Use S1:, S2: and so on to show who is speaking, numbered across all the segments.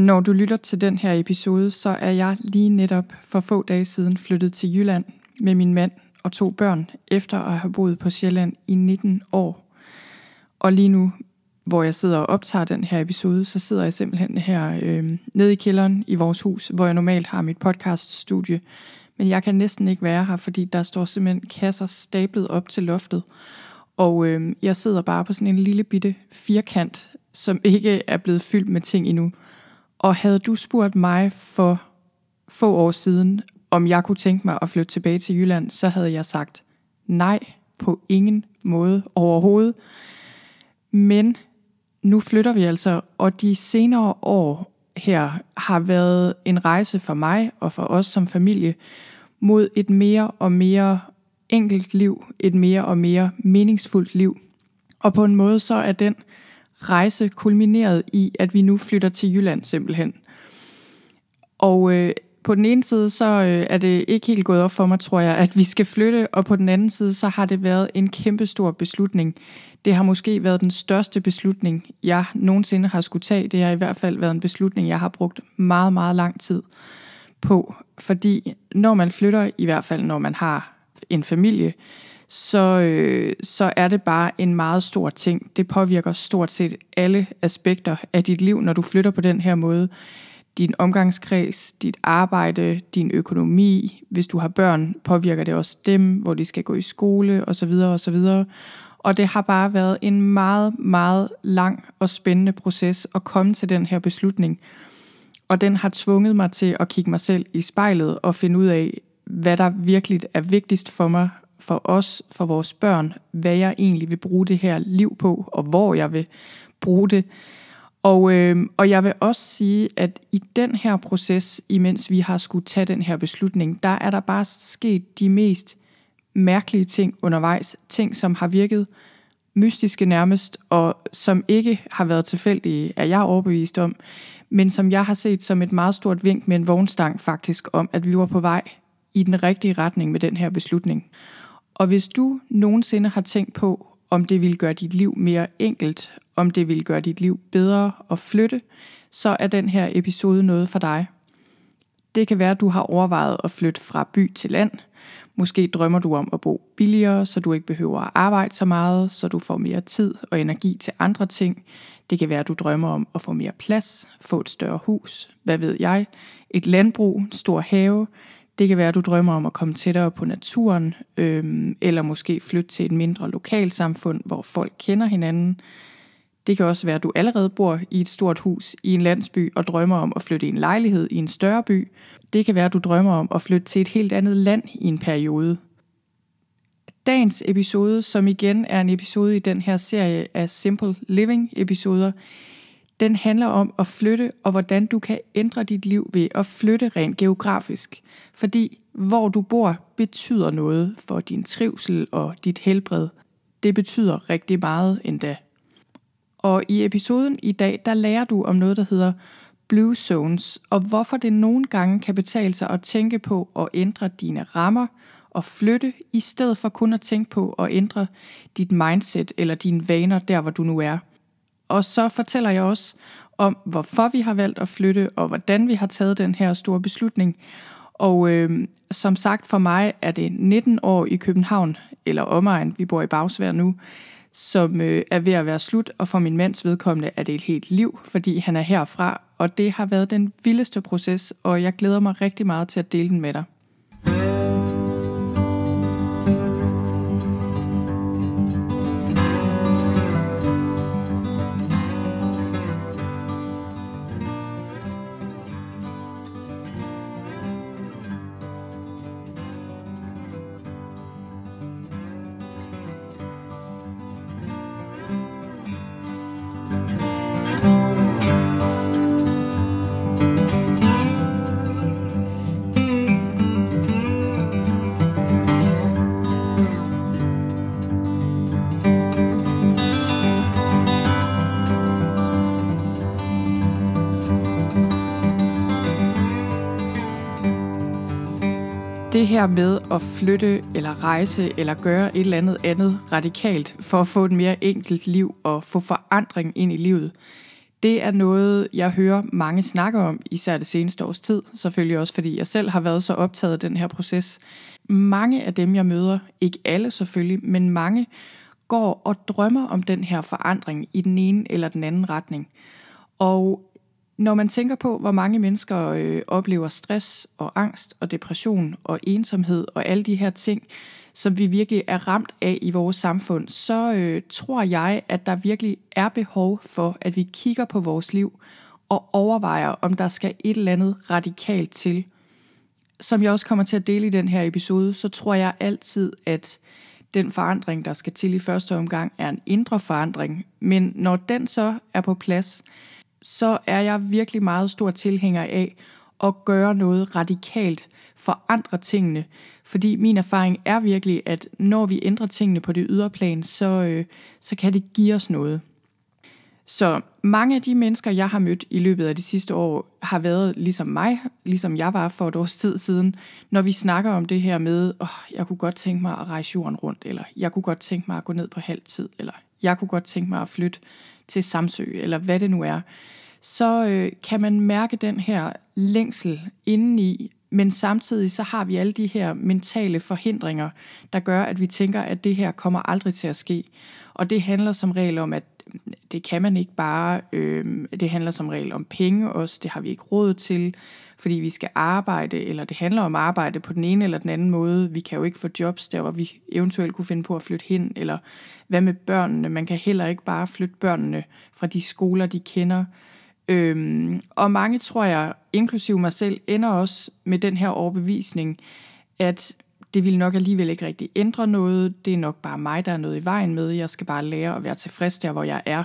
S1: Når du lytter til den her episode, så er jeg lige netop for få dage siden flyttet til Jylland med min mand og to børn, efter at have boet på Sjælland i 19 år. Og lige nu, hvor jeg sidder og optager den her episode, så sidder jeg simpelthen her øh, nede i kælderen i vores hus, hvor jeg normalt har mit podcaststudie. Men jeg kan næsten ikke være her, fordi der står simpelthen kasser stablet op til loftet. Og øh, jeg sidder bare på sådan en lille bitte firkant, som ikke er blevet fyldt med ting endnu. Og havde du spurgt mig for få år siden, om jeg kunne tænke mig at flytte tilbage til Jylland, så havde jeg sagt nej på ingen måde overhovedet. Men nu flytter vi altså, og de senere år her har været en rejse for mig og for os som familie mod et mere og mere enkelt liv, et mere og mere meningsfuldt liv. Og på en måde så er den rejse kulmineret i, at vi nu flytter til Jylland simpelthen. Og øh, på den ene side, så øh, er det ikke helt gået op for mig, tror jeg, at vi skal flytte, og på den anden side, så har det været en kæmpestor beslutning. Det har måske været den største beslutning, jeg nogensinde har skulle tage. Det har i hvert fald været en beslutning, jeg har brugt meget, meget lang tid på. Fordi når man flytter, i hvert fald når man har en familie, så, øh, så er det bare en meget stor ting. Det påvirker stort set alle aspekter af dit liv, når du flytter på den her måde. Din omgangskreds, dit arbejde, din økonomi. Hvis du har børn, påvirker det også dem, hvor de skal gå i skole osv. osv. Og det har bare været en meget, meget lang og spændende proces at komme til den her beslutning. Og den har tvunget mig til at kigge mig selv i spejlet og finde ud af, hvad der virkelig er vigtigst for mig for os, for vores børn, hvad jeg egentlig vil bruge det her liv på, og hvor jeg vil bruge det. Og, øh, og jeg vil også sige, at i den her proces, imens vi har skulle tage den her beslutning, der er der bare sket de mest mærkelige ting undervejs. Ting, som har virket mystiske nærmest, og som ikke har været tilfældige, er jeg overbevist om, men som jeg har set som et meget stort vink med en vognstang faktisk om, at vi var på vej i den rigtige retning med den her beslutning. Og hvis du nogensinde har tænkt på, om det vil gøre dit liv mere enkelt, om det vil gøre dit liv bedre at flytte, så er den her episode noget for dig. Det kan være, at du har overvejet at flytte fra by til land. Måske drømmer du om at bo billigere, så du ikke behøver at arbejde så meget, så du får mere tid og energi til andre ting. Det kan være, at du drømmer om at få mere plads, få et større hus, hvad ved jeg, et landbrug, en stor have, det kan være, at du drømmer om at komme tættere på naturen, øhm, eller måske flytte til et mindre lokalsamfund, hvor folk kender hinanden. Det kan også være, at du allerede bor i et stort hus i en landsby og drømmer om at flytte i en lejlighed i en større by. Det kan være, at du drømmer om at flytte til et helt andet land i en periode. Dagens episode, som igen er en episode i den her serie af Simple Living episoder, den handler om at flytte, og hvordan du kan ændre dit liv ved at flytte rent geografisk. Fordi hvor du bor betyder noget for din trivsel og dit helbred. Det betyder rigtig meget endda. Og i episoden i dag, der lærer du om noget, der hedder Blue Zones, og hvorfor det nogle gange kan betale sig at tænke på at ændre dine rammer og flytte, i stedet for kun at tænke på at ændre dit mindset eller dine vaner der, hvor du nu er. Og så fortæller jeg også om, hvorfor vi har valgt at flytte, og hvordan vi har taget den her store beslutning. Og øh, som sagt for mig er det 19 år i København, eller omegn, vi bor i Bagsvær nu, som øh, er ved at være slut, og for min mands vedkommende er det et helt liv, fordi han er herfra, og det har været den vildeste proces, og jeg glæder mig rigtig meget til at dele den med dig. Her med at flytte eller rejse eller gøre et eller andet andet radikalt for at få et mere enkelt liv og få forandring ind i livet, Det er noget, jeg hører mange snakke om, især det seneste års tid, selvfølgelig også fordi jeg selv har været så optaget af den her proces. Mange af dem, jeg møder, ikke alle selvfølgelig, men mange, går og drømmer om den her forandring i den ene eller den anden retning. Og når man tænker på, hvor mange mennesker øh, oplever stress og angst og depression og ensomhed og alle de her ting, som vi virkelig er ramt af i vores samfund, så øh, tror jeg, at der virkelig er behov for, at vi kigger på vores liv og overvejer, om der skal et eller andet radikalt til. Som jeg også kommer til at dele i den her episode, så tror jeg altid, at den forandring, der skal til i første omgang, er en indre forandring. Men når den så er på plads, så er jeg virkelig meget stor tilhænger af at gøre noget radikalt, forandre tingene. Fordi min erfaring er virkelig, at når vi ændrer tingene på det ydre plan, så, øh, så kan det give os noget. Så mange af de mennesker, jeg har mødt i løbet af de sidste år, har været ligesom mig, ligesom jeg var for et års tid siden, når vi snakker om det her med, åh, jeg kunne godt tænke mig at rejse jorden rundt, eller jeg kunne godt tænke mig at gå ned på halv tid, eller jeg kunne godt tænke mig at flytte til Samsø, eller hvad det nu er, så øh, kan man mærke den her længsel indeni, men samtidig så har vi alle de her mentale forhindringer, der gør, at vi tænker, at det her kommer aldrig til at ske. Og det handler som regel om, at det kan man ikke bare. Øh, det handler som regel om penge også, det har vi ikke råd til, fordi vi skal arbejde, eller det handler om arbejde på den ene eller den anden måde. Vi kan jo ikke få jobs der, hvor vi eventuelt kunne finde på at flytte hen, eller hvad med børnene? Man kan heller ikke bare flytte børnene fra de skoler, de kender. Øhm, og mange, tror jeg, inklusive mig selv, ender også med den her overbevisning, at det vil nok alligevel ikke rigtig ændre noget. Det er nok bare mig, der er noget i vejen med. Jeg skal bare lære at være tilfreds der, hvor jeg er.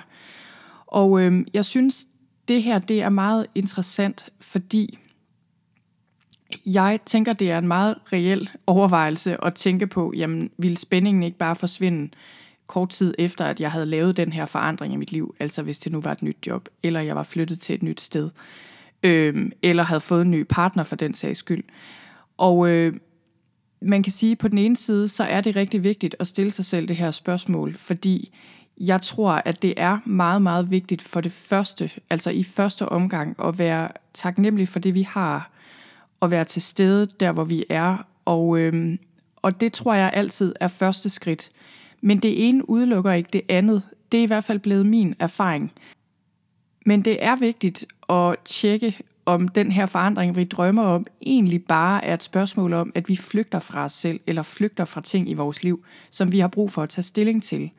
S1: Og øhm, jeg synes, det her det er meget interessant, fordi jeg tænker, det er en meget reel overvejelse at tænke på, jamen, vil spændingen ikke bare forsvinde kort tid efter, at jeg havde lavet den her forandring i mit liv, altså hvis det nu var et nyt job, eller jeg var flyttet til et nyt sted, øh, eller havde fået en ny partner for den sags skyld. Og øh, man kan sige, at på den ene side, så er det rigtig vigtigt at stille sig selv det her spørgsmål, fordi jeg tror, at det er meget, meget vigtigt for det første, altså i første omgang, at være taknemmelig for det, vi har, og være til stede der, hvor vi er. Og, øhm, og det tror jeg altid er første skridt. Men det ene udelukker ikke det andet. Det er i hvert fald blevet min erfaring. Men det er vigtigt at tjekke, om den her forandring, vi drømmer om, egentlig bare er et spørgsmål om, at vi flygter fra os selv, eller flygter fra ting i vores liv, som vi har brug for at tage stilling til.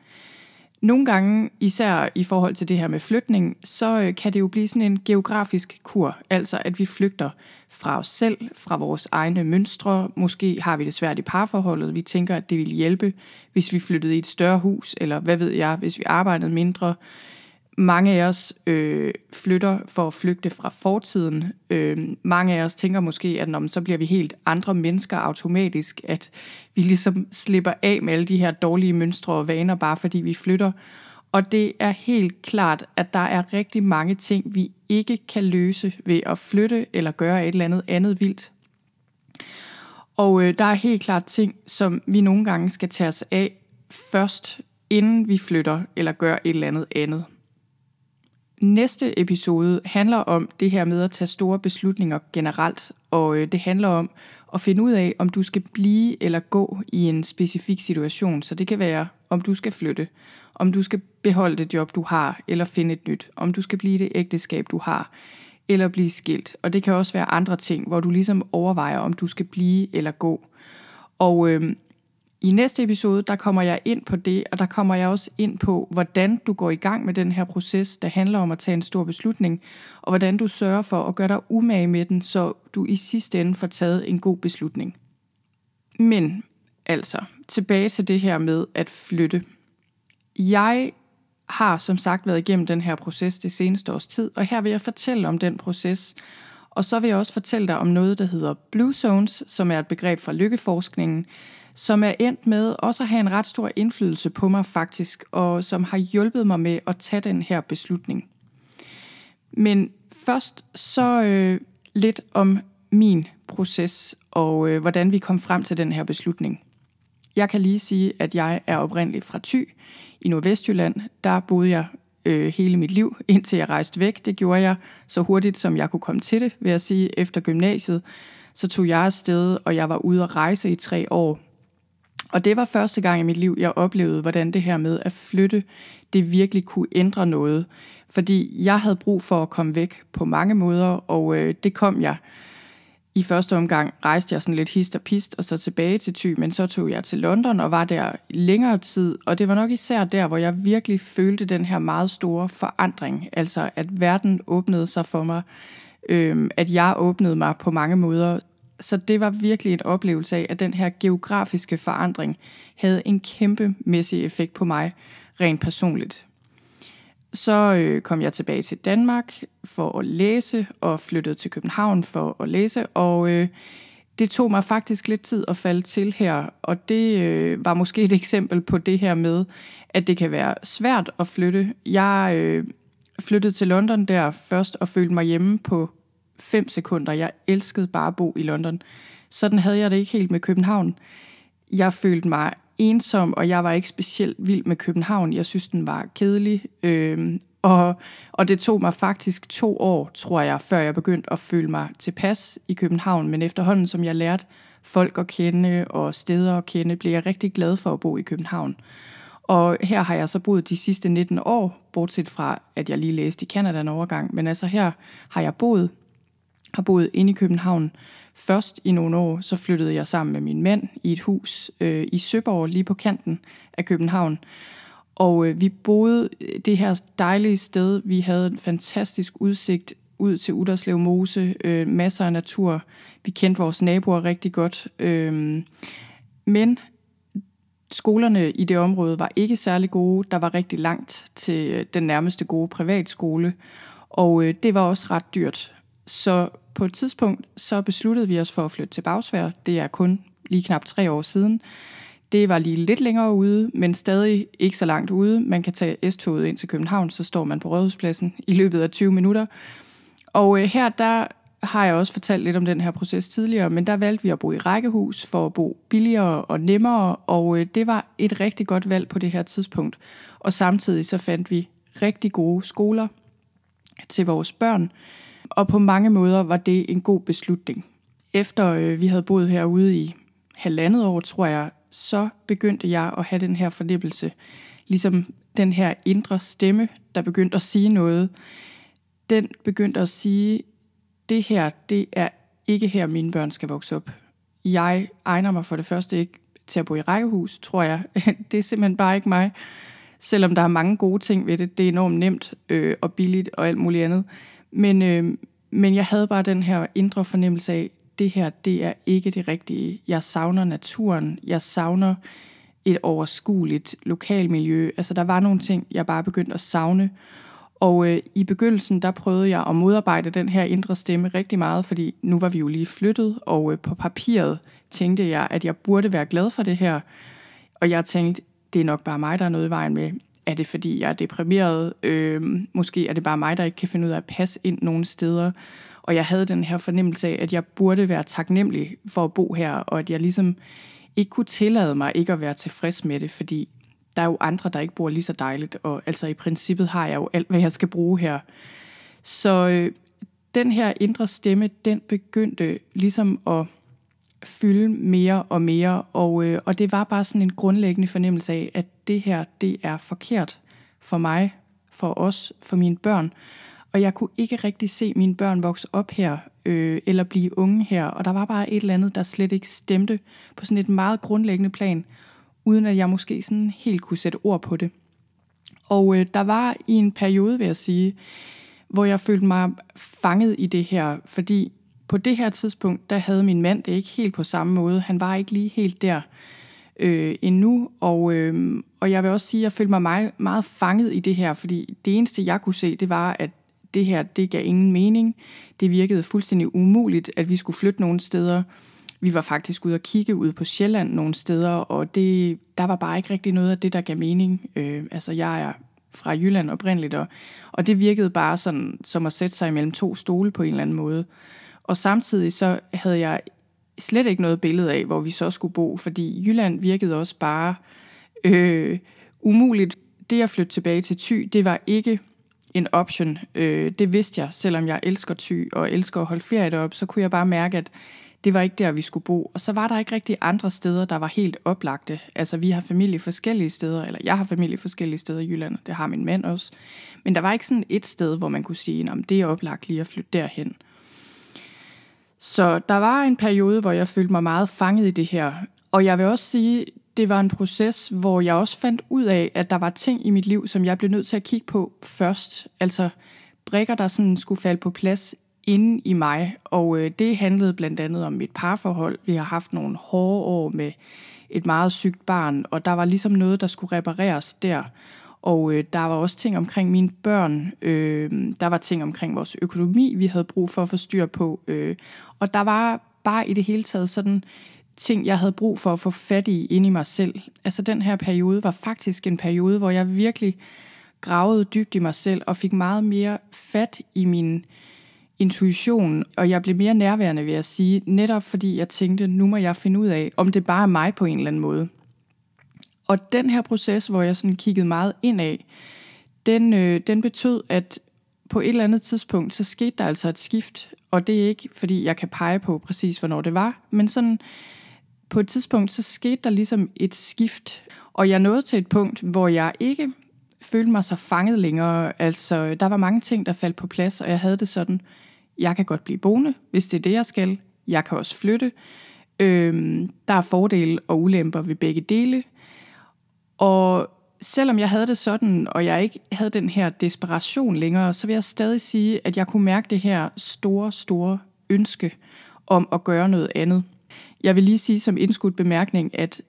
S1: Nogle gange, især i forhold til det her med flytning, så øh, kan det jo blive sådan en geografisk kur, altså at vi flygter fra os selv, fra vores egne mønstre. Måske har vi det svært i parforholdet. Vi tænker, at det ville hjælpe, hvis vi flyttede i et større hus, eller hvad ved jeg, hvis vi arbejdede mindre. Mange af os øh, flytter for at flygte fra fortiden. Øh, mange af os tænker måske, at når man, så bliver vi helt andre mennesker automatisk, at vi ligesom slipper af med alle de her dårlige mønstre og vaner, bare fordi vi flytter. Og det er helt klart, at der er rigtig mange ting, vi ikke kan løse ved at flytte eller gøre et eller andet andet vildt. Og øh, der er helt klart ting, som vi nogle gange skal tage os af først, inden vi flytter eller gør et eller andet andet. Næste episode handler om det her med at tage store beslutninger generelt, og øh, det handler om at finde ud af, om du skal blive eller gå i en specifik situation. Så det kan være, om du skal flytte, om du skal beholde det job, du har, eller finde et nyt, om du skal blive det ægteskab, du har, eller blive skilt. Og det kan også være andre ting, hvor du ligesom overvejer, om du skal blive eller gå. Og øh, i næste episode, der kommer jeg ind på det, og der kommer jeg også ind på, hvordan du går i gang med den her proces, der handler om at tage en stor beslutning, og hvordan du sørger for at gøre dig umage med den, så du i sidste ende får taget en god beslutning. Men altså, tilbage til det her med at flytte. Jeg har som sagt været igennem den her proces det seneste års tid, og her vil jeg fortælle om den proces, og så vil jeg også fortælle dig om noget, der hedder Blue Zones, som er et begreb fra lykkeforskningen, som er endt med også at have en ret stor indflydelse på mig faktisk, og som har hjulpet mig med at tage den her beslutning. Men først så øh, lidt om min proces, og øh, hvordan vi kom frem til den her beslutning. Jeg kan lige sige, at jeg er oprindeligt fra Thy i Nordvestjylland. Der boede jeg øh, hele mit liv, indtil jeg rejste væk. Det gjorde jeg så hurtigt, som jeg kunne komme til det, vil jeg sige, efter gymnasiet. Så tog jeg afsted, og jeg var ude at rejse i tre år. Og det var første gang i mit liv, jeg oplevede, hvordan det her med at flytte, det virkelig kunne ændre noget. Fordi jeg havde brug for at komme væk på mange måder, og øh, det kom jeg. I første omgang rejste jeg sådan lidt hist og pist, og så tilbage til Thy, men så tog jeg til London og var der længere tid. Og det var nok især der, hvor jeg virkelig følte den her meget store forandring. Altså at verden åbnede sig for mig, øh, at jeg åbnede mig på mange måder. Så det var virkelig en oplevelse af, at den her geografiske forandring havde en kæmpemæssig effekt på mig, rent personligt. Så øh, kom jeg tilbage til Danmark for at læse, og flyttede til København for at læse, og øh, det tog mig faktisk lidt tid at falde til her, og det øh, var måske et eksempel på det her med, at det kan være svært at flytte. Jeg øh, flyttede til London der først og følte mig hjemme på fem sekunder. Jeg elskede bare at bo i London. Sådan havde jeg det ikke helt med København. Jeg følte mig ensom, og jeg var ikke specielt vild med København. Jeg synes, den var kedelig. Øh, og, og det tog mig faktisk to år, tror jeg, før jeg begyndte at føle mig tilpas i København. Men efterhånden, som jeg lærte folk at kende og steder at kende, blev jeg rigtig glad for at bo i København. Og her har jeg så boet de sidste 19 år, bortset fra, at jeg lige læste i Canada en overgang. Men altså her har jeg boet, har boet inde i København først i nogle år, så flyttede jeg sammen med min mand i et hus øh, i Søborg, lige på kanten af København. Og øh, vi boede øh, det her dejlige sted. Vi havde en fantastisk udsigt ud til Uderslev Mose, øh, masser af natur. Vi kendte vores naboer rigtig godt. Øh, men skolerne i det område var ikke særlig gode. Der var rigtig langt til øh, den nærmeste gode privatskole, og øh, det var også ret dyrt. Så på et tidspunkt så besluttede vi os for at flytte til Bagsvær. Det er kun lige knap tre år siden. Det var lige lidt længere ude, men stadig ikke så langt ude. Man kan tage S-toget ind til København, så står man på Rådhuspladsen i løbet af 20 minutter. Og øh, her der har jeg også fortalt lidt om den her proces tidligere, men der valgte vi at bo i rækkehus for at bo billigere og nemmere, og øh, det var et rigtig godt valg på det her tidspunkt. Og samtidig så fandt vi rigtig gode skoler til vores børn, og på mange måder var det en god beslutning. Efter øh, vi havde boet herude i halvandet år, tror jeg, så begyndte jeg at have den her fornemmelse, ligesom den her indre stemme, der begyndte at sige noget, den begyndte at sige, det her, det er ikke her, mine børn skal vokse op. Jeg egner mig for det første ikke til at bo i rækkehus, tror jeg. Det er simpelthen bare ikke mig. Selvom der er mange gode ting ved det. Det er enormt nemt øh, og billigt og alt muligt andet. Men, øh, men jeg havde bare den her indre fornemmelse af, det her, det er ikke det rigtige. Jeg savner naturen. Jeg savner et overskueligt lokalmiljø. Altså, der var nogle ting, jeg bare begyndte at savne. Og øh, i begyndelsen, der prøvede jeg at modarbejde den her indre stemme rigtig meget, fordi nu var vi jo lige flyttet, og øh, på papiret tænkte jeg, at jeg burde være glad for det her. Og jeg tænkte, det er nok bare mig, der er noget i vejen med. Er det fordi, jeg er deprimeret? Øh, måske er det bare mig, der ikke kan finde ud af at passe ind nogle steder. Og jeg havde den her fornemmelse af, at jeg burde være taknemmelig for at bo her, og at jeg ligesom ikke kunne tillade mig ikke at være tilfreds med det, fordi der er jo andre, der ikke bor lige så dejligt, og altså i princippet har jeg jo alt, hvad jeg skal bruge her. Så øh, den her indre stemme, den begyndte ligesom at fylde mere og mere, og, øh, og det var bare sådan en grundlæggende fornemmelse af, at det her, det er forkert for mig, for os, for mine børn. Og jeg kunne ikke rigtig se mine børn vokse op her, øh, eller blive unge her, og der var bare et eller andet, der slet ikke stemte på sådan et meget grundlæggende plan, uden at jeg måske sådan helt kunne sætte ord på det. Og øh, der var i en periode, vil jeg sige, hvor jeg følte mig fanget i det her, fordi på det her tidspunkt, der havde min mand det ikke helt på samme måde. Han var ikke lige helt der øh, endnu, og, øh, og jeg vil også sige, at jeg følte mig meget, meget fanget i det her, fordi det eneste, jeg kunne se, det var, at det her, det gav ingen mening. Det virkede fuldstændig umuligt, at vi skulle flytte nogle steder. Vi var faktisk ude og kigge ud på Sjælland nogle steder, og det, der var bare ikke rigtig noget af det, der gav mening. Øh, altså, jeg er fra Jylland oprindeligt, og, og det virkede bare sådan, som at sætte sig imellem to stole på en eller anden måde. Og samtidig så havde jeg slet ikke noget billede af, hvor vi så skulle bo, fordi Jylland virkede også bare øh, Øh, umuligt. det at flytte tilbage til Thy, det var ikke en option. Øh, det vidste jeg, selvom jeg elsker Thy og elsker at holde ferie deroppe, så kunne jeg bare mærke, at det var ikke der, vi skulle bo. Og så var der ikke rigtig andre steder, der var helt oplagte. Altså, vi har familie forskellige steder, eller jeg har familie forskellige steder i Jylland, det har min mand også. Men der var ikke sådan et sted, hvor man kunne sige, om det er oplagt lige at flytte derhen. Så der var en periode, hvor jeg følte mig meget fanget i det her. Og jeg vil også sige, det var en proces, hvor jeg også fandt ud af, at der var ting i mit liv, som jeg blev nødt til at kigge på først. Altså brikker, der sådan skulle falde på plads inde i mig. Og øh, det handlede blandt andet om mit parforhold. Vi har haft nogle hårde år med et meget sygt barn, og der var ligesom noget, der skulle repareres der. Og øh, der var også ting omkring mine børn. Øh, der var ting omkring vores økonomi, vi havde brug for at få styr på. Øh, og der var bare i det hele taget sådan ting, jeg havde brug for at få fat i inde i mig selv. Altså den her periode var faktisk en periode, hvor jeg virkelig gravede dybt i mig selv og fik meget mere fat i min intuition, og jeg blev mere nærværende, vil jeg sige, netop fordi jeg tænkte, nu må jeg finde ud af, om det bare er mig på en eller anden måde. Og den her proces, hvor jeg sådan kiggede meget ind af, den, øh, den betød, at på et eller andet tidspunkt, så skete der altså et skift, og det er ikke, fordi jeg kan pege på præcis, hvornår det var, men sådan på et tidspunkt, så skete der ligesom et skift, og jeg nåede til et punkt, hvor jeg ikke følte mig så fanget længere. Altså, der var mange ting, der faldt på plads, og jeg havde det sådan, jeg kan godt blive boende, hvis det er det, jeg skal. Jeg kan også flytte. Øhm, der er fordele og ulemper ved begge dele. Og selvom jeg havde det sådan, og jeg ikke havde den her desperation længere, så vil jeg stadig sige, at jeg kunne mærke det her store, store ønske om at gøre noget andet. Jeg vil lige sige som indskudt bemærkning, at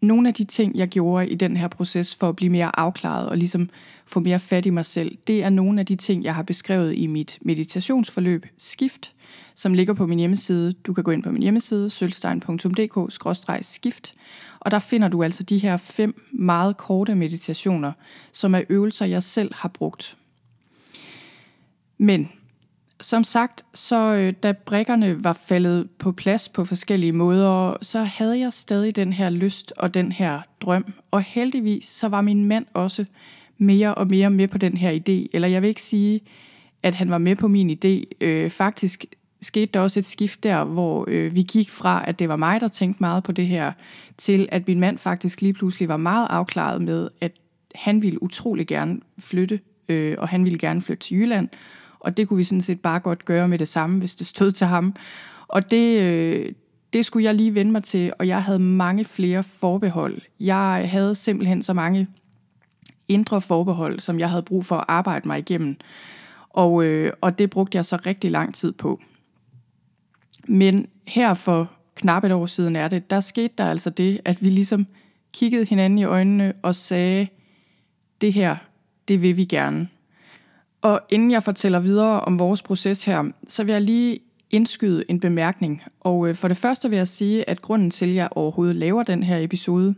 S1: nogle af de ting, jeg gjorde i den her proces for at blive mere afklaret og ligesom få mere fat i mig selv, det er nogle af de ting, jeg har beskrevet i mit meditationsforløb Skift, som ligger på min hjemmeside. Du kan gå ind på min hjemmeside, sølvstein.dk-skift, og der finder du altså de her fem meget korte meditationer, som er øvelser, jeg selv har brugt. Men som sagt, så øh, da brækkerne var faldet på plads på forskellige måder, så havde jeg stadig den her lyst og den her drøm. Og heldigvis så var min mand også mere og mere med på den her idé. Eller jeg vil ikke sige, at han var med på min idé. Øh, faktisk skete der også et skift der, hvor øh, vi gik fra, at det var mig, der tænkte meget på det her, til at min mand faktisk lige pludselig var meget afklaret med, at han ville utrolig gerne flytte, øh, og han ville gerne flytte til Jylland, og det kunne vi sådan set bare godt gøre med det samme, hvis det stod til ham. Og det, øh, det skulle jeg lige vende mig til, og jeg havde mange flere forbehold. Jeg havde simpelthen så mange indre forbehold, som jeg havde brug for at arbejde mig igennem. Og, øh, og det brugte jeg så rigtig lang tid på. Men her for knap et år siden er det, der skete der altså det, at vi ligesom kiggede hinanden i øjnene og sagde, det her, det vil vi gerne. Og inden jeg fortæller videre om vores proces her, så vil jeg lige indskyde en bemærkning. Og øh, for det første vil jeg sige, at grunden til, at jeg overhovedet laver den her episode,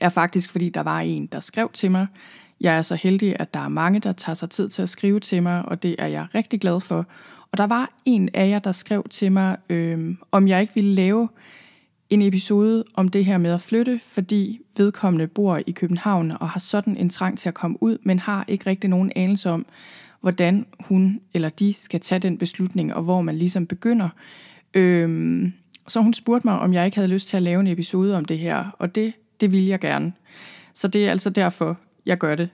S1: er faktisk, fordi der var en, der skrev til mig. Jeg er så heldig, at der er mange, der tager sig tid til at skrive til mig, og det er jeg rigtig glad for. Og der var en af jer, der skrev til mig, øh, om jeg ikke ville lave en episode om det her med at flytte, fordi vedkommende bor i København og har sådan en trang til at komme ud, men har ikke rigtig nogen anelse om, hvordan hun eller de skal tage den beslutning, og hvor man ligesom begynder. Øhm, så hun spurgte mig, om jeg ikke havde lyst til at lave en episode om det her, og det, det vil jeg gerne. Så det er altså derfor, jeg gør det.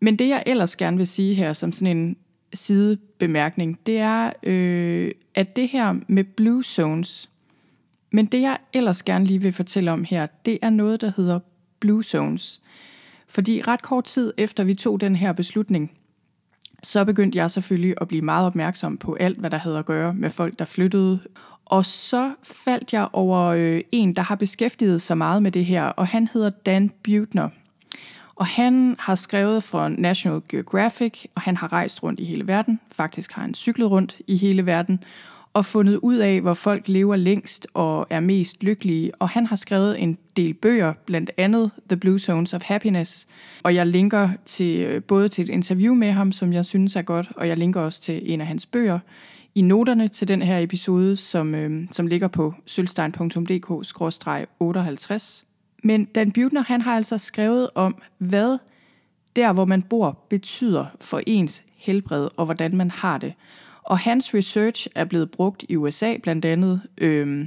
S1: Men det jeg ellers gerne vil sige her som sådan en sidebemærkning, det er, øh, at det her med blue zones, men det jeg ellers gerne lige vil fortælle om her, det er noget, der hedder Blue Zones. Fordi ret kort tid efter vi tog den her beslutning, så begyndte jeg selvfølgelig at blive meget opmærksom på alt, hvad der havde at gøre med folk, der flyttede. Og så faldt jeg over øh, en, der har beskæftiget sig meget med det her, og han hedder Dan Butner. Og han har skrevet for National Geographic, og han har rejst rundt i hele verden. Faktisk har han cyklet rundt i hele verden og fundet ud af, hvor folk lever længst og er mest lykkelige. Og han har skrevet en del bøger, blandt andet The Blue Zones of Happiness. Og jeg linker til øh, både til et interview med ham, som jeg synes er godt, og jeg linker også til en af hans bøger i noterne til den her episode, som, øh, som ligger på sølvstein.dk-58. Men Dan Butner, han har altså skrevet om, hvad der hvor man bor betyder for ens helbred og hvordan man har det. Og hans research er blevet brugt i USA blandt andet, øh,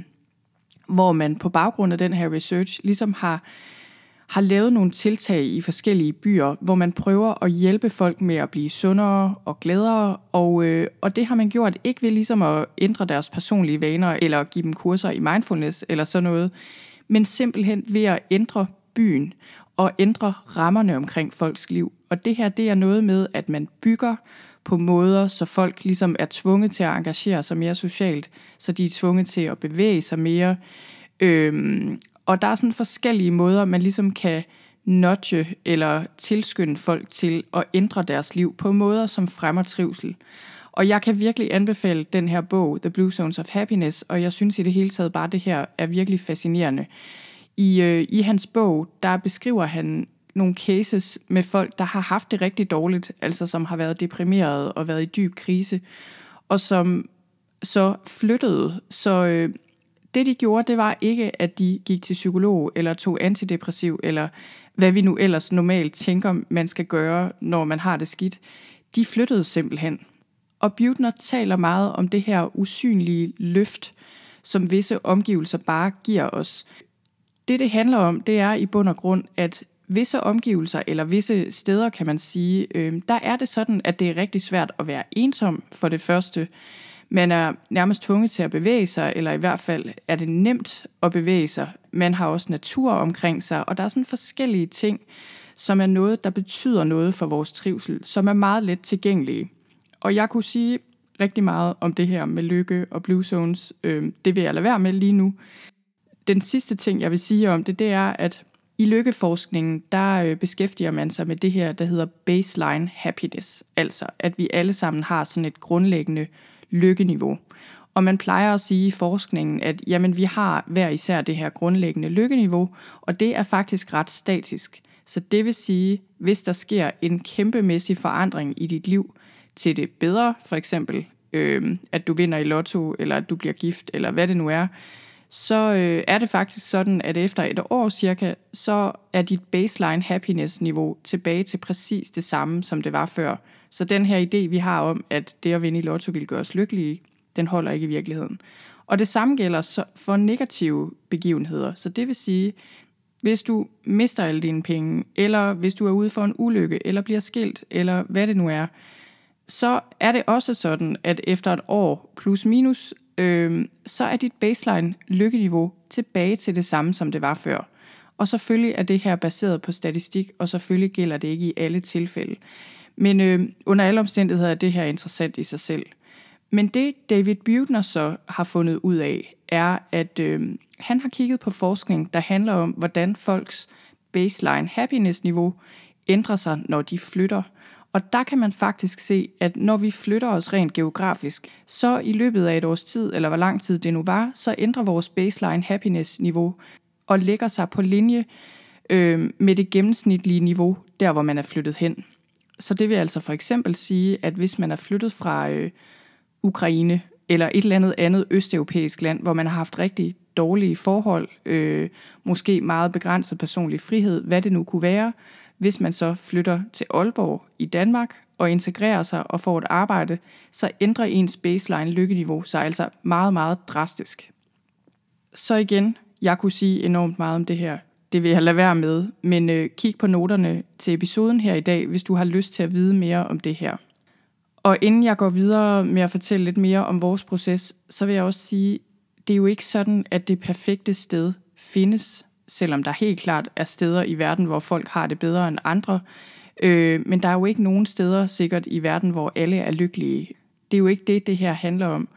S1: hvor man på baggrund af den her research ligesom har har lavet nogle tiltag i forskellige byer, hvor man prøver at hjælpe folk med at blive sundere og gladere, og, øh, og det har man gjort ikke ved ligesom at ændre deres personlige vaner, eller give dem kurser i mindfulness eller sådan noget, men simpelthen ved at ændre byen og ændre rammerne omkring folks liv. Og det her, det er noget med, at man bygger på måder, så folk ligesom er tvunget til at engagere sig mere socialt, så de er tvunget til at bevæge sig mere. Øhm, og der er sådan forskellige måder, man ligesom kan nudge eller tilskynde folk til at ændre deres liv på måder, som fremmer trivsel. Og jeg kan virkelig anbefale den her bog, The Blue Zones of Happiness, og jeg synes i det hele taget bare, det her er virkelig fascinerende. I, øh, I hans bog, der beskriver han nogle cases med folk, der har haft det rigtig dårligt, altså som har været deprimeret og været i dyb krise, og som så flyttede. Så øh, det de gjorde, det var ikke, at de gik til psykolog, eller tog antidepressiv, eller hvad vi nu ellers normalt tænker, man skal gøre, når man har det skidt. De flyttede simpelthen. Og Butner taler meget om det her usynlige løft, som visse omgivelser bare giver os. Det, det handler om, det er i bund og grund, at visse omgivelser, eller visse steder, kan man sige, øh, der er det sådan, at det er rigtig svært at være ensom for det første. Man er nærmest tvunget til at bevæge sig, eller i hvert fald er det nemt at bevæge sig. Man har også natur omkring sig, og der er sådan forskellige ting, som er noget, der betyder noget for vores trivsel, som er meget let tilgængelige. Og jeg kunne sige rigtig meget om det her med lykke og blue zones. Øh, det vil jeg lade være med lige nu. Den sidste ting, jeg vil sige om det, det er, at i lykkeforskningen, der øh, beskæftiger man sig med det her, der hedder baseline happiness. Altså, at vi alle sammen har sådan et grundlæggende lykkeniveau. Og man plejer at sige i forskningen, at jamen, vi har hver især det her grundlæggende lykkeniveau, og det er faktisk ret statisk. Så det vil sige, hvis der sker en kæmpemæssig forandring i dit liv til det bedre, for eksempel øh, at du vinder i lotto, eller at du bliver gift, eller hvad det nu er, så øh, er det faktisk sådan, at efter et år cirka, så er dit baseline happiness niveau tilbage til præcis det samme, som det var før. Så den her idé, vi har om, at det at vinde i lotto vil gøre os lykkelige, den holder ikke i virkeligheden. Og det samme gælder så for negative begivenheder. Så det vil sige, hvis du mister alle dine penge, eller hvis du er ude for en ulykke, eller bliver skilt, eller hvad det nu er, så er det også sådan, at efter et år plus minus, øh, så er dit baseline lykkeniveau tilbage til det samme, som det var før. Og selvfølgelig er det her baseret på statistik, og selvfølgelig gælder det ikke i alle tilfælde. Men øh, under alle omstændigheder er det her interessant i sig selv. Men det David Buettner så har fundet ud af, er, at øh, han har kigget på forskning, der handler om, hvordan folks baseline happiness-niveau ændrer sig, når de flytter. Og der kan man faktisk se, at når vi flytter os rent geografisk, så i løbet af et års tid, eller hvor lang tid det nu var, så ændrer vores baseline happiness-niveau og lægger sig på linje øh, med det gennemsnitlige niveau, der hvor man er flyttet hen. Så det vil altså for eksempel sige, at hvis man er flyttet fra øh, Ukraine eller et eller andet andet østeuropæisk land, hvor man har haft rigtig dårlige forhold, øh, måske meget begrænset personlig frihed, hvad det nu kunne være, hvis man så flytter til Aalborg i Danmark og integrerer sig og får et arbejde, så ændrer ens baseline lykkeniveau sig altså meget, meget drastisk. Så igen, jeg kunne sige enormt meget om det her det vil jeg lade være med, men øh, kig på noterne til episoden her i dag, hvis du har lyst til at vide mere om det her. Og inden jeg går videre med at fortælle lidt mere om vores proces, så vil jeg også sige, det er jo ikke sådan, at det perfekte sted findes, selvom der helt klart er steder i verden, hvor folk har det bedre end andre. Øh, men der er jo ikke nogen steder sikkert i verden, hvor alle er lykkelige. Det er jo ikke det, det her handler om.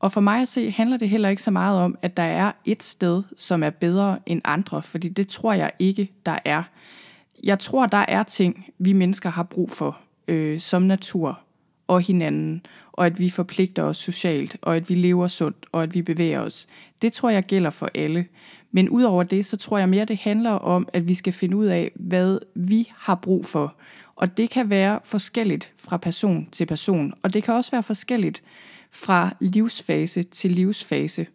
S1: Og for mig at se, handler det heller ikke så meget om, at der er et sted, som er bedre end andre, fordi det tror jeg ikke, der er. Jeg tror, der er ting, vi mennesker har brug for, øh, som natur og hinanden, og at vi forpligter os socialt, og at vi lever sundt, og at vi bevæger os. Det tror jeg gælder for alle. Men udover det, så tror jeg mere, det handler om, at vi skal finde ud af, hvad vi har brug for. Og det kan være forskelligt fra person til person, og det kan også være forskelligt fra livsfase til livsfase.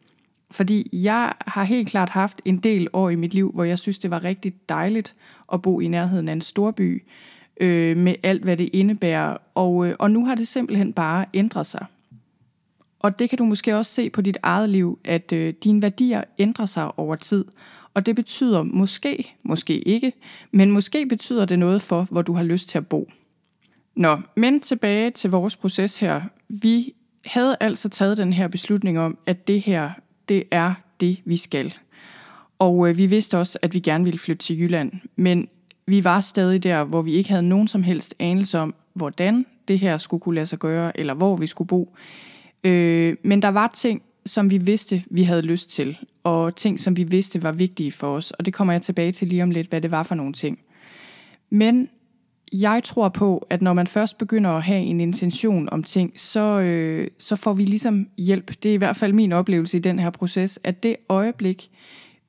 S1: Fordi jeg har helt klart haft en del år i mit liv, hvor jeg synes, det var rigtig dejligt at bo i nærheden af en storby øh, med alt, hvad det indebærer. Og, øh, og nu har det simpelthen bare ændret sig. Og det kan du måske også se på dit eget liv, at øh, dine værdier ændrer sig over tid. Og det betyder måske, måske ikke, men måske betyder det noget for, hvor du har lyst til at bo. Nå, men tilbage til vores proces her. Vi havde altså taget den her beslutning om, at det her, det er det, vi skal. Og øh, vi vidste også, at vi gerne ville flytte til Jylland, men vi var stadig der, hvor vi ikke havde nogen som helst anelse om, hvordan det her skulle kunne lade sig gøre, eller hvor vi skulle bo. Øh, men der var ting, som vi vidste, vi havde lyst til, og ting, som vi vidste var vigtige for os, og det kommer jeg tilbage til lige om lidt, hvad det var for nogle ting. Men jeg tror på, at når man først begynder at have en intention om ting, så, øh, så får vi ligesom hjælp. Det er i hvert fald min oplevelse i den her proces, at det øjeblik,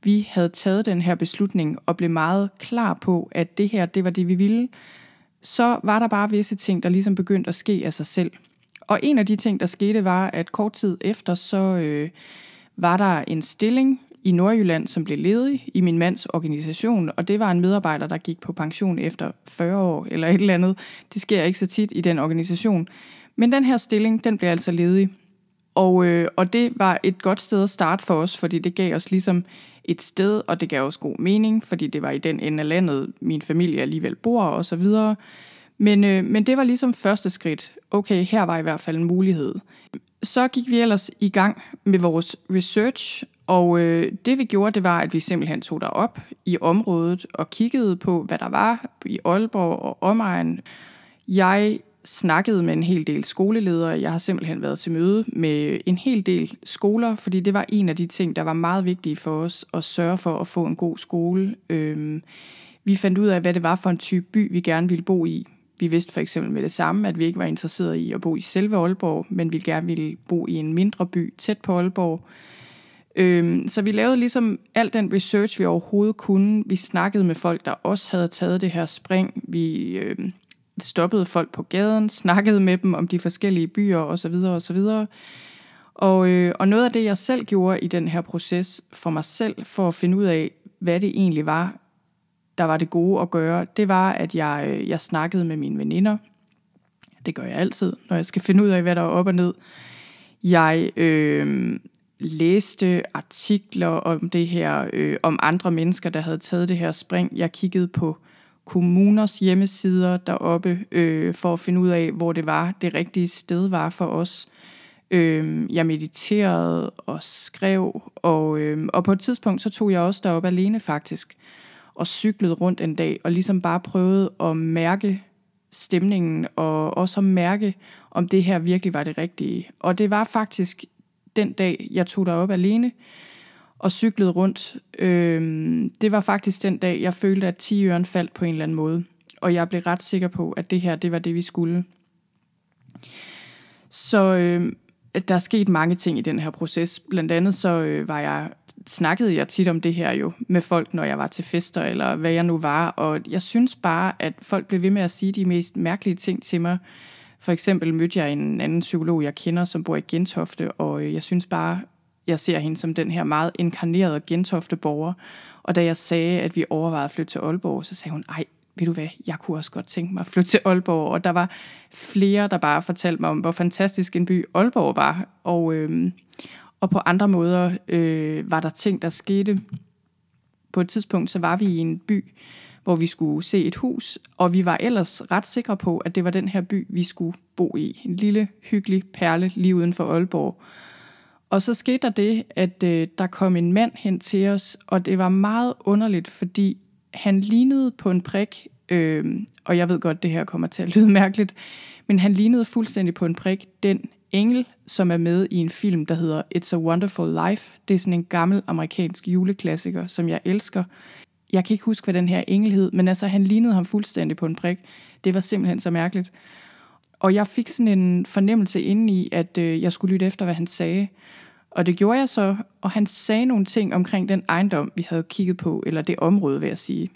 S1: vi havde taget den her beslutning og blev meget klar på, at det her, det var det, vi ville, så var der bare visse ting, der ligesom begyndte at ske af sig selv. Og en af de ting, der skete, var, at kort tid efter, så øh, var der en stilling i Nordjylland, som blev ledig i min mands organisation, og det var en medarbejder, der gik på pension efter 40 år eller et eller andet. Det sker ikke så tit i den organisation. Men den her stilling, den blev altså ledig. Og, øh, og det var et godt sted at starte for os, fordi det gav os ligesom et sted, og det gav også god mening, fordi det var i den ende af landet, min familie alligevel bor og så videre. Men, øh, men det var ligesom første skridt. Okay, her var i hvert fald en mulighed. Så gik vi ellers i gang med vores research, og øh, det vi gjorde, det var, at vi simpelthen tog derop i området og kiggede på, hvad der var i Aalborg og omegn. Jeg snakkede med en hel del skoleledere. Jeg har simpelthen været til møde med en hel del skoler, fordi det var en af de ting, der var meget vigtige for os at sørge for at få en god skole. Øhm, vi fandt ud af, hvad det var for en type by, vi gerne ville bo i. Vi vidste for eksempel med det samme, at vi ikke var interesseret i at bo i selve Aalborg, men vi gerne ville bo i en mindre by tæt på Aalborg. Øhm, så vi lavede ligesom al den research, vi overhovedet kunne. Vi snakkede med folk, der også havde taget det her spring. Vi øhm, stoppede folk på gaden, snakkede med dem om de forskellige byer osv. osv. Og, øh, og noget af det, jeg selv gjorde i den her proces for mig selv, for at finde ud af, hvad det egentlig var, der var det gode at gøre, det var, at jeg, øh, jeg snakkede med mine veninder. Det gør jeg altid, når jeg skal finde ud af, hvad der er op og ned. Jeg øh, læste artikler om det her, øh, om andre mennesker, der havde taget det her spring. Jeg kiggede på kommuners hjemmesider deroppe, øh, for at finde ud af, hvor det var, det rigtige sted var for os. Øh, jeg mediterede og skrev, og, øh, og på et tidspunkt så tog jeg også derop alene faktisk, og cyklede rundt en dag, og ligesom bare prøvede at mærke stemningen, og også at mærke, om det her virkelig var det rigtige. Og det var faktisk den dag, jeg tog derop alene, og cyklede rundt. Øh, det var faktisk den dag, jeg følte, at 10 øren faldt på en eller anden måde. Og jeg blev ret sikker på, at det her, det var det, vi skulle. Så øh, der er sket mange ting i den her proces. Blandt andet så øh, var jeg snakkede jeg tit om det her jo med folk, når jeg var til fester, eller hvad jeg nu var. Og jeg synes bare, at folk blev ved med at sige de mest mærkelige ting til mig. For eksempel mødte jeg en anden psykolog, jeg kender, som bor i Gentofte, og øh, jeg synes bare, jeg ser hende som den her meget inkarnerede Gentofte borger. Og da jeg sagde, at vi overvejede at flytte til Aalborg, så sagde hun, ej, ved du hvad, jeg kunne også godt tænke mig at flytte til Aalborg. Og der var flere, der bare fortalte mig om, hvor fantastisk en by Aalborg var. Og, øh, og på andre måder øh, var der ting, der skete. På et tidspunkt, så var vi i en by, hvor vi skulle se et hus, og vi var ellers ret sikre på, at det var den her by, vi skulle bo i. En lille, hyggelig perle lige uden for Aalborg. Og så skete der det, at øh, der kom en mand hen til os, og det var meget underligt, fordi han lignede på en prik, øh, og jeg ved godt, det her kommer til at lyde mærkeligt, men han lignede fuldstændig på en prik den engel, som er med i en film, der hedder It's a Wonderful Life. Det er sådan en gammel amerikansk juleklassiker, som jeg elsker. Jeg kan ikke huske, hvad den her engel hed, men altså han lignede ham fuldstændig på en prik. Det var simpelthen så mærkeligt. Og jeg fik sådan en fornemmelse inde i, at øh, jeg skulle lytte efter, hvad han sagde. Og det gjorde jeg så, og han sagde nogle ting omkring den ejendom, vi havde kigget på, eller det område, vil jeg sige,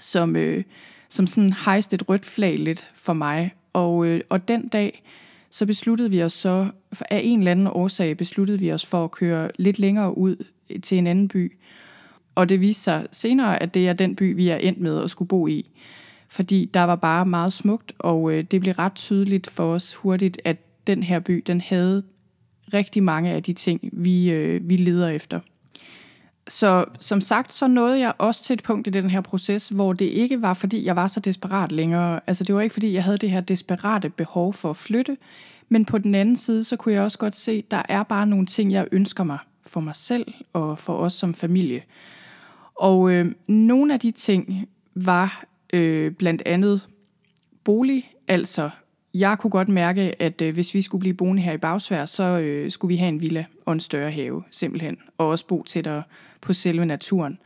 S1: som, øh, som sådan hejste et rødt flag lidt for mig. Og, øh, og den dag, så besluttede vi os så, for af en eller anden årsag, besluttede vi os for at køre lidt længere ud til en anden by. Og det viste sig senere, at det er den by, vi er endt med at skulle bo i fordi der var bare meget smukt, og øh, det blev ret tydeligt for os hurtigt, at den her by, den havde rigtig mange af de ting, vi, øh, vi leder efter. Så som sagt, så nåede jeg også til et punkt i den her proces, hvor det ikke var, fordi jeg var så desperat længere. Altså det var ikke, fordi jeg havde det her desperate behov for at flytte, men på den anden side, så kunne jeg også godt se, der er bare nogle ting, jeg ønsker mig for mig selv og for os som familie. Og øh, nogle af de ting var øh, blandt andet bolig, altså jeg kunne godt mærke, at øh, hvis vi skulle blive boende her i Bagsvær, så øh, skulle vi have en villa og en større have, simpelthen. Og også bo tættere på selve naturen.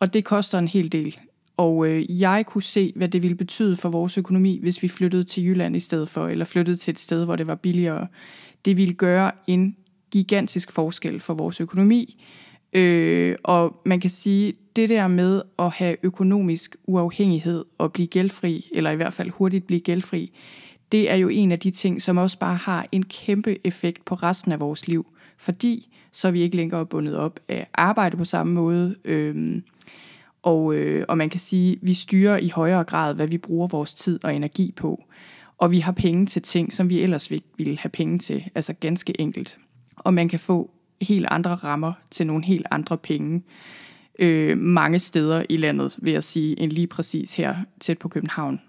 S1: Og det koster en hel del. Og øh, jeg kunne se, hvad det ville betyde for vores økonomi, hvis vi flyttede til Jylland i stedet for, eller flyttede til et sted, hvor det var billigere. Det ville gøre en gigantisk forskel for vores økonomi. Øh, og man kan sige, det der med at have økonomisk uafhængighed og blive gældfri, eller i hvert fald hurtigt blive gældfri, det er jo en af de ting, som også bare har en kæmpe effekt på resten af vores liv. Fordi så er vi ikke længere bundet op af arbejde på samme måde. Øhm, og, øh, og man kan sige, at vi styrer i højere grad, hvad vi bruger vores tid og energi på. Og vi har penge til ting, som vi ellers ikke ville have penge til. Altså ganske enkelt. Og man kan få helt andre rammer til nogle helt andre penge. Øh, mange steder i landet, vil jeg sige, end lige præcis her tæt på København.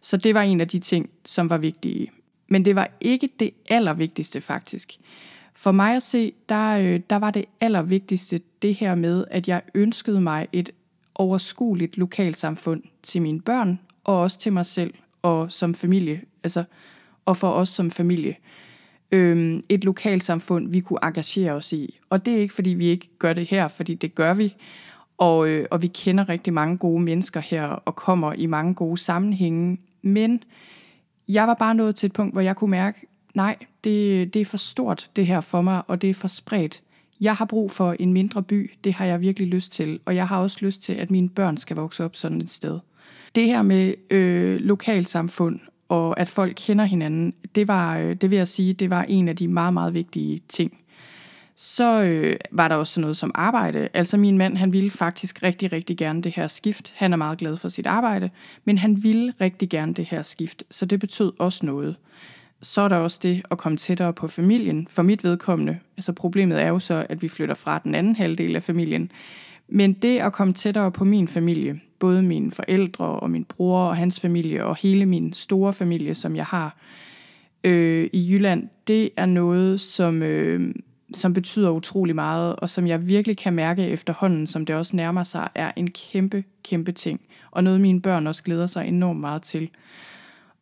S1: Så det var en af de ting, som var vigtige. Men det var ikke det allervigtigste faktisk. For mig at se, der, øh, der var det allervigtigste det her med, at jeg ønskede mig et overskueligt lokalsamfund til mine børn, og også til mig selv og som familie, altså, og for os som familie øh, et lokalsamfund, vi kunne engagere os i. Og det er ikke, fordi vi ikke gør det her, fordi det gør vi. Og, øh, og vi kender rigtig mange gode mennesker her, og kommer i mange gode sammenhænge. Men jeg var bare nået til et punkt, hvor jeg kunne mærke, nej, det, det er for stort det her for mig, og det er for spredt. Jeg har brug for en mindre by, det har jeg virkelig lyst til, og jeg har også lyst til, at mine børn skal vokse op sådan et sted. Det her med øh, lokalsamfund og at folk kender hinanden, det var, øh, det vil jeg sige, det var en af de meget, meget vigtige ting. Så øh, var der også noget som arbejde. Altså min mand, han ville faktisk rigtig, rigtig gerne det her skift. Han er meget glad for sit arbejde, men han ville rigtig gerne det her skift, så det betød også noget. Så er der også det at komme tættere på familien. For mit vedkommende, altså problemet er jo så, at vi flytter fra den anden halvdel af familien. Men det at komme tættere på min familie, både mine forældre og min bror og hans familie og hele min store familie, som jeg har øh, i Jylland, det er noget, som, øh, som betyder utrolig meget, og som jeg virkelig kan mærke efterhånden, som det også nærmer sig, er en kæmpe, kæmpe ting. Og noget mine børn også glæder sig enormt meget til.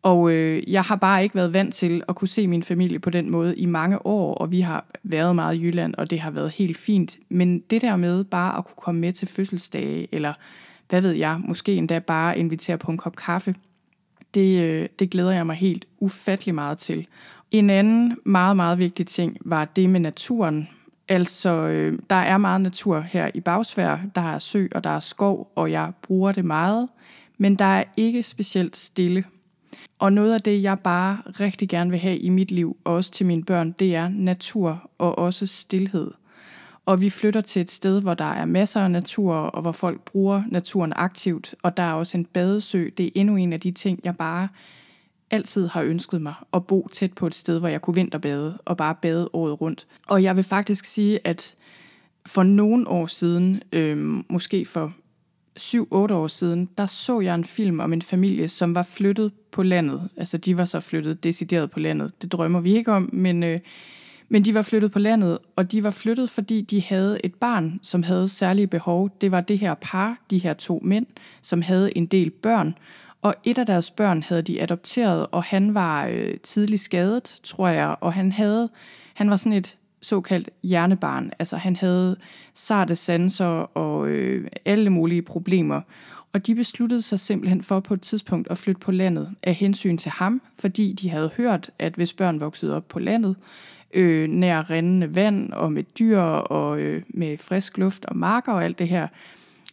S1: Og øh, jeg har bare ikke været vant til at kunne se min familie på den måde i mange år, og vi har været meget i Jylland, og det har været helt fint. Men det der med bare at kunne komme med til fødselsdage, eller hvad ved jeg, måske endda bare invitere på en kop kaffe, det, øh, det glæder jeg mig helt ufattelig meget til. En anden meget, meget vigtig ting var det med naturen. Altså, øh, der er meget natur her i Bagsvær. Der er sø, og der er skov, og jeg bruger det meget. Men der er ikke specielt stille. Og noget af det, jeg bare rigtig gerne vil have i mit liv, og også til mine børn, det er natur og også stillhed. Og vi flytter til et sted, hvor der er masser af natur, og hvor folk bruger naturen aktivt. Og der er også en badesø. Det er endnu en af de ting, jeg bare altid har ønsket mig. At bo tæt på et sted, hvor jeg kunne vinterbade og bare bade året rundt. Og jeg vil faktisk sige, at for nogle år siden, øh, måske for 7-8 år siden, der så jeg en film om en familie, som var flyttet på landet. Altså de var så flyttet decideret på landet. Det drømmer vi ikke om, men, øh, men de var flyttet på landet, og de var flyttet, fordi de havde et barn, som havde særlige behov. Det var det her par, de her to mænd, som havde en del børn. Og et af deres børn havde de adopteret, og han var øh, tidligt skadet, tror jeg, og han havde, han var sådan et såkaldt hjernebarn. Altså han havde sarte sanser og øh, alle mulige problemer. Og de besluttede sig simpelthen for på et tidspunkt at flytte på landet af hensyn til ham, fordi de havde hørt, at hvis børn voksede op på landet, øh, nær rindende vand og med dyr og øh, med frisk luft og marker og alt det her,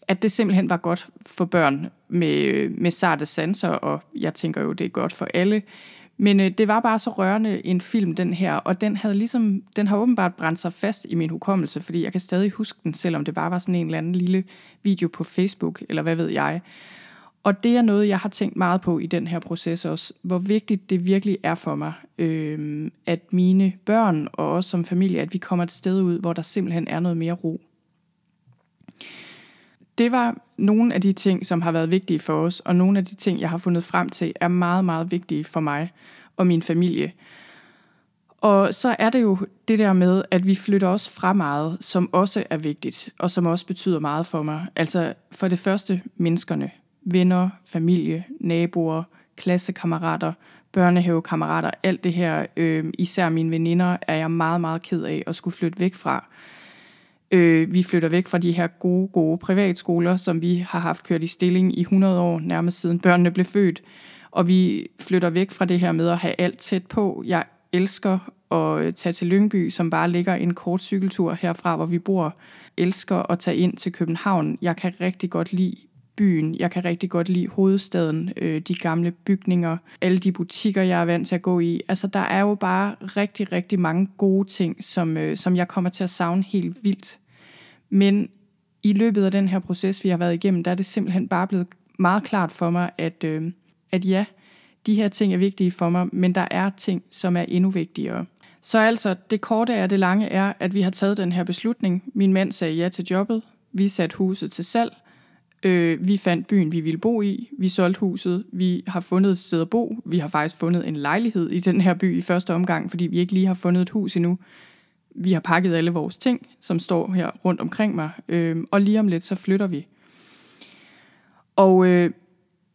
S1: at det simpelthen var godt for børn med, øh, med sarte sanser, og jeg tænker jo, det er godt for alle. Men øh, det var bare så rørende en film, den her, og den havde ligesom, den har åbenbart brændt sig fast i min hukommelse, fordi jeg kan stadig huske den, selvom det bare var sådan en eller anden lille video på Facebook, eller hvad ved jeg. Og det er noget, jeg har tænkt meget på i den her proces også. Hvor vigtigt det virkelig er for mig, øh, at mine børn og os som familie, at vi kommer et sted ud, hvor der simpelthen er noget mere ro. Det var nogle af de ting, som har været vigtige for os, og nogle af de ting, jeg har fundet frem til, er meget, meget vigtige for mig og min familie. Og så er det jo det der med, at vi flytter os fra meget, som også er vigtigt, og som også betyder meget for mig. Altså for det første menneskerne, venner, familie, naboer, klassekammerater, børnehavekammerater, alt det her, øh, især mine veninder, er jeg meget, meget ked af at skulle flytte væk fra. Øh, vi flytter væk fra de her gode, gode privatskoler, som vi har haft kørt i stilling i 100 år, nærmest siden børnene blev født. Og vi flytter væk fra det her med at have alt tæt på. Jeg elsker at øh, tage til Lyngby, som bare ligger en kort cykeltur herfra, hvor vi bor. Elsker at tage ind til København. Jeg kan rigtig godt lide byen. Jeg kan rigtig godt lide hovedstaden, øh, de gamle bygninger, alle de butikker, jeg er vant til at gå i. Altså, der er jo bare rigtig, rigtig mange gode ting, som, øh, som jeg kommer til at savne helt vildt. Men i løbet af den her proces, vi har været igennem, der er det simpelthen bare blevet meget klart for mig, at, øh, at ja, de her ting er vigtige for mig, men der er ting, som er endnu vigtigere. Så altså, det korte af det lange er, at vi har taget den her beslutning. Min mand sagde ja til jobbet. Vi satte huset til salg. Øh, vi fandt byen, vi ville bo i. Vi solgte huset. Vi har fundet et sted at bo. Vi har faktisk fundet en lejlighed i den her by i første omgang, fordi vi ikke lige har fundet et hus endnu. Vi har pakket alle vores ting, som står her rundt omkring mig. Øh, og lige om lidt, så flytter vi. Og øh,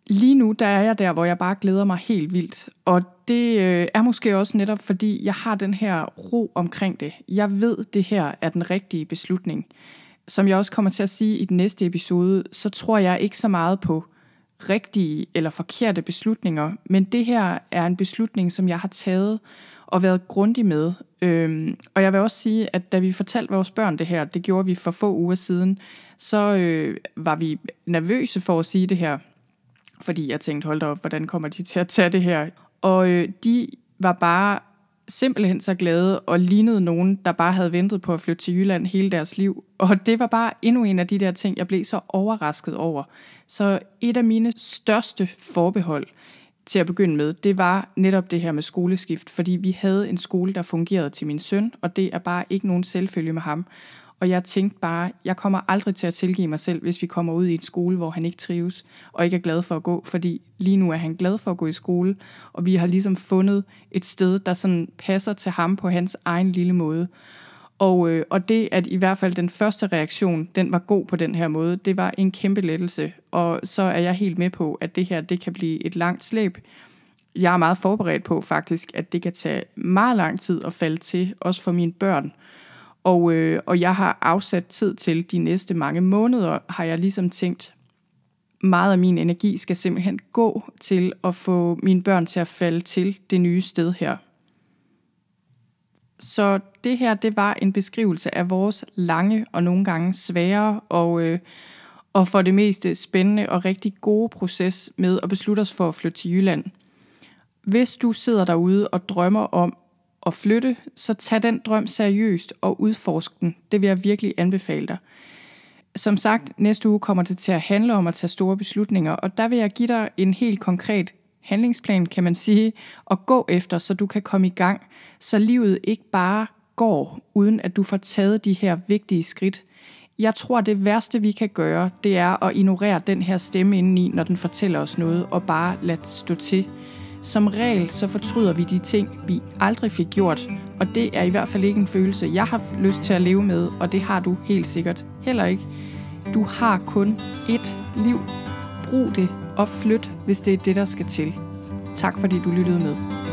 S1: lige nu, der er jeg der, hvor jeg bare glæder mig helt vildt. Og det øh, er måske også netop, fordi jeg har den her ro omkring det. Jeg ved, det her er den rigtige beslutning som jeg også kommer til at sige i den næste episode, så tror jeg ikke så meget på rigtige eller forkerte beslutninger, men det her er en beslutning, som jeg har taget og været grundig med. Øhm, og jeg vil også sige, at da vi fortalte vores børn det her, det gjorde vi for få uger siden, så øh, var vi nervøse for at sige det her, fordi jeg tænkte, hold da op, hvordan kommer de til at tage det her? Og øh, de var bare simpelthen så glade og lignede nogen, der bare havde ventet på at flytte til Jylland hele deres liv. Og det var bare endnu en af de der ting, jeg blev så overrasket over. Så et af mine største forbehold til at begynde med, det var netop det her med skoleskift, fordi vi havde en skole, der fungerede til min søn, og det er bare ikke nogen selvfølge med ham. Og jeg tænkte bare, jeg kommer aldrig til at tilgive mig selv, hvis vi kommer ud i en skole, hvor han ikke trives og ikke er glad for at gå, fordi lige nu er han glad for at gå i skole, og vi har ligesom fundet et sted, der sådan passer til ham på hans egen lille måde. Og, øh, og det, at i hvert fald den første reaktion, den var god på den her måde, det var en kæmpe lettelse. Og så er jeg helt med på, at det her, det kan blive et langt slæb. Jeg er meget forberedt på faktisk, at det kan tage meget lang tid at falde til, også for mine børn. Og, øh, og jeg har afsat tid til de næste mange måneder, har jeg ligesom tænkt, meget af min energi skal simpelthen gå til at få mine børn til at falde til det nye sted her. Så det her, det var en beskrivelse af vores lange og nogle gange svære og, øh, og for det meste spændende og rigtig gode proces med at beslutte os for at flytte til Jylland. Hvis du sidder derude og drømmer om at flytte, så tag den drøm seriøst og udforsk den. Det vil jeg virkelig anbefale dig. Som sagt, næste uge kommer det til at handle om at tage store beslutninger, og der vil jeg give dig en helt konkret handlingsplan, kan man sige, at gå efter, så du kan komme i gang, så livet ikke bare går, uden at du får taget de her vigtige skridt. Jeg tror, det værste, vi kan gøre, det er at ignorere den her stemme indeni, når den fortæller os noget, og bare lade stå til. Som regel så fortryder vi de ting, vi aldrig fik gjort, og det er i hvert fald ikke en følelse, jeg har lyst til at leve med, og det har du helt sikkert heller ikke. Du har kun ét liv. Brug det og flyt, hvis det er det, der skal til. Tak fordi du lyttede med.